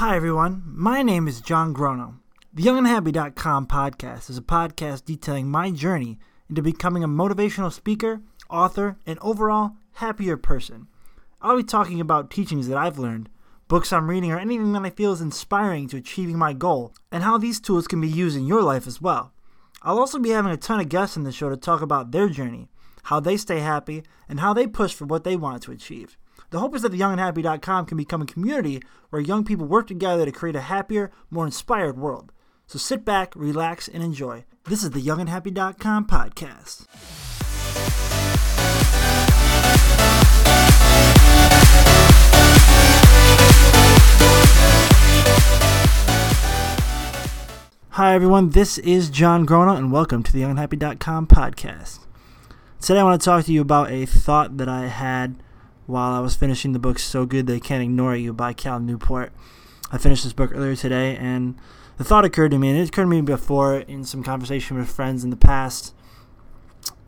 Hi, everyone. My name is John Grono. The YoungandHappy.com podcast is a podcast detailing my journey into becoming a motivational speaker, author, and overall happier person. I'll be talking about teachings that I've learned, books I'm reading, or anything that I feel is inspiring to achieving my goal, and how these tools can be used in your life as well. I'll also be having a ton of guests on the show to talk about their journey, how they stay happy, and how they push for what they want to achieve. The hope is that the YoungandHappy.com can become a community where young people work together to create a happier, more inspired world. So sit back, relax, and enjoy. This is the YoungandHappy.com podcast. Hi, everyone. This is John Grono, and welcome to the YoungandHappy.com podcast. Today, I want to talk to you about a thought that I had while I was finishing the book So Good They Can't Ignore You by Cal Newport. I finished this book earlier today, and the thought occurred to me, and it occurred to me before in some conversation with friends in the past.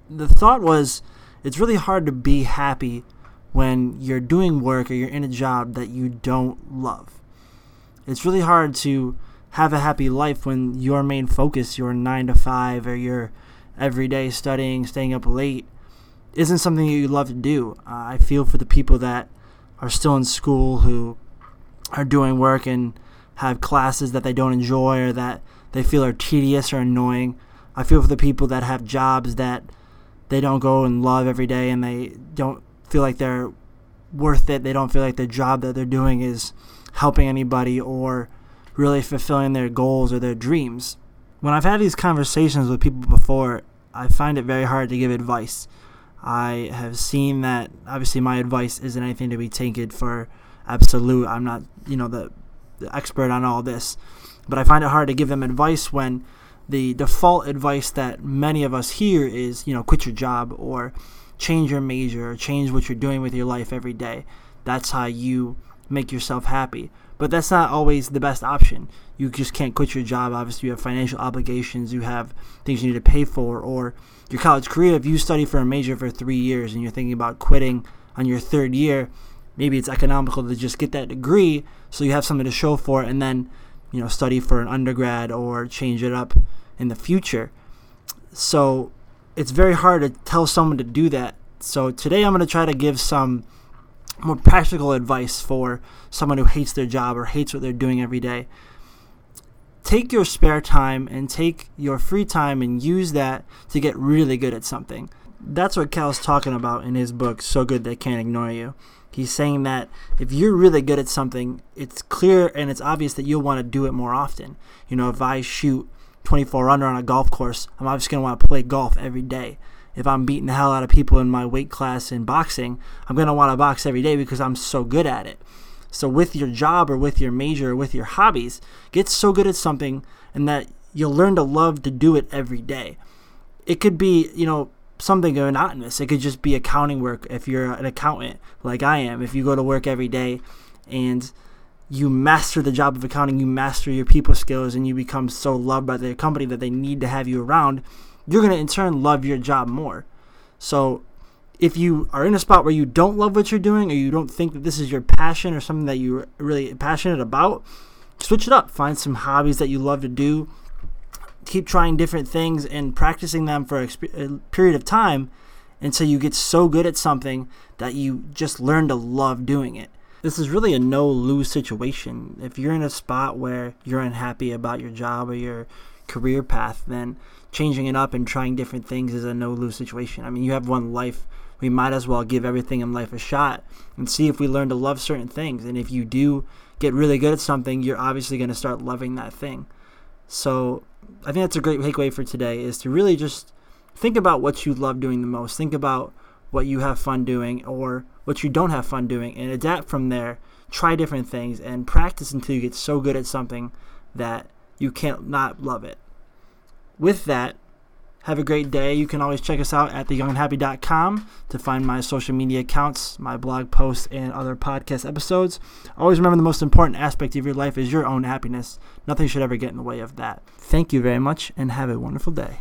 The thought was it's really hard to be happy when you're doing work or you're in a job that you don't love. It's really hard to have a happy life when your main focus, your nine to five, or your everyday studying, staying up late, isn't something you love to do. Uh, I feel for the people that are still in school who are doing work and have classes that they don't enjoy or that they feel are tedious or annoying. I feel for the people that have jobs that they don't go and love every day and they don't feel like they're worth it. They don't feel like the job that they're doing is helping anybody or really fulfilling their goals or their dreams. When I've had these conversations with people before, I find it very hard to give advice. I have seen that obviously my advice isn't anything to be taken for absolute. I'm not, you know, the, the expert on all this. But I find it hard to give them advice when the default advice that many of us hear is, you know, quit your job or change your major or change what you're doing with your life every day. That's how you make yourself happy. But that's not always the best option. You just can't quit your job. Obviously, you have financial obligations, you have things you need to pay for, or your college career. If you study for a major for three years and you're thinking about quitting on your third year, maybe it's economical to just get that degree so you have something to show for it and then, you know, study for an undergrad or change it up in the future. So it's very hard to tell someone to do that. So today I'm going to try to give some more practical advice for someone who hates their job or hates what they're doing every day. Take your spare time and take your free time and use that to get really good at something. That's what Cal's talking about in his book, So Good They Can't Ignore You. He's saying that if you're really good at something, it's clear and it's obvious that you'll want to do it more often. You know, if I shoot 24 under on a golf course, I'm obviously going to want to play golf every day if I'm beating the hell out of people in my weight class in boxing, I'm going to want to box every day because I'm so good at it. So, with your job or with your major or with your hobbies, get so good at something and that you'll learn to love to do it every day. It could be, you know, something monotonous. It could just be accounting work if you're an accountant like I am. If you go to work every day and you master the job of accounting, you master your people skills, and you become so loved by the company that they need to have you around, you're going to in turn love your job more. So if you are in a spot where you don't love what you're doing or you don't think that this is your passion or something that you're really passionate about, switch it up. Find some hobbies that you love to do. Keep trying different things and practicing them for a period of time until you get so good at something that you just learn to love doing it. This is really a no lose situation. If you're in a spot where you're unhappy about your job or your career path, then changing it up and trying different things is a no lose situation. I mean, you have one life. We might as well give everything in life a shot and see if we learn to love certain things. And if you do get really good at something, you're obviously going to start loving that thing. So I think that's a great takeaway for today is to really just think about what you love doing the most. Think about what you have fun doing or what you don't have fun doing and adapt from there. Try different things and practice until you get so good at something that you can't not love it with that, have a great day. You can always check us out at theyoungandhappy.com to find my social media accounts, my blog posts, and other podcast episodes. Always remember the most important aspect of your life is your own happiness. Nothing should ever get in the way of that. Thank you very much and have a wonderful day.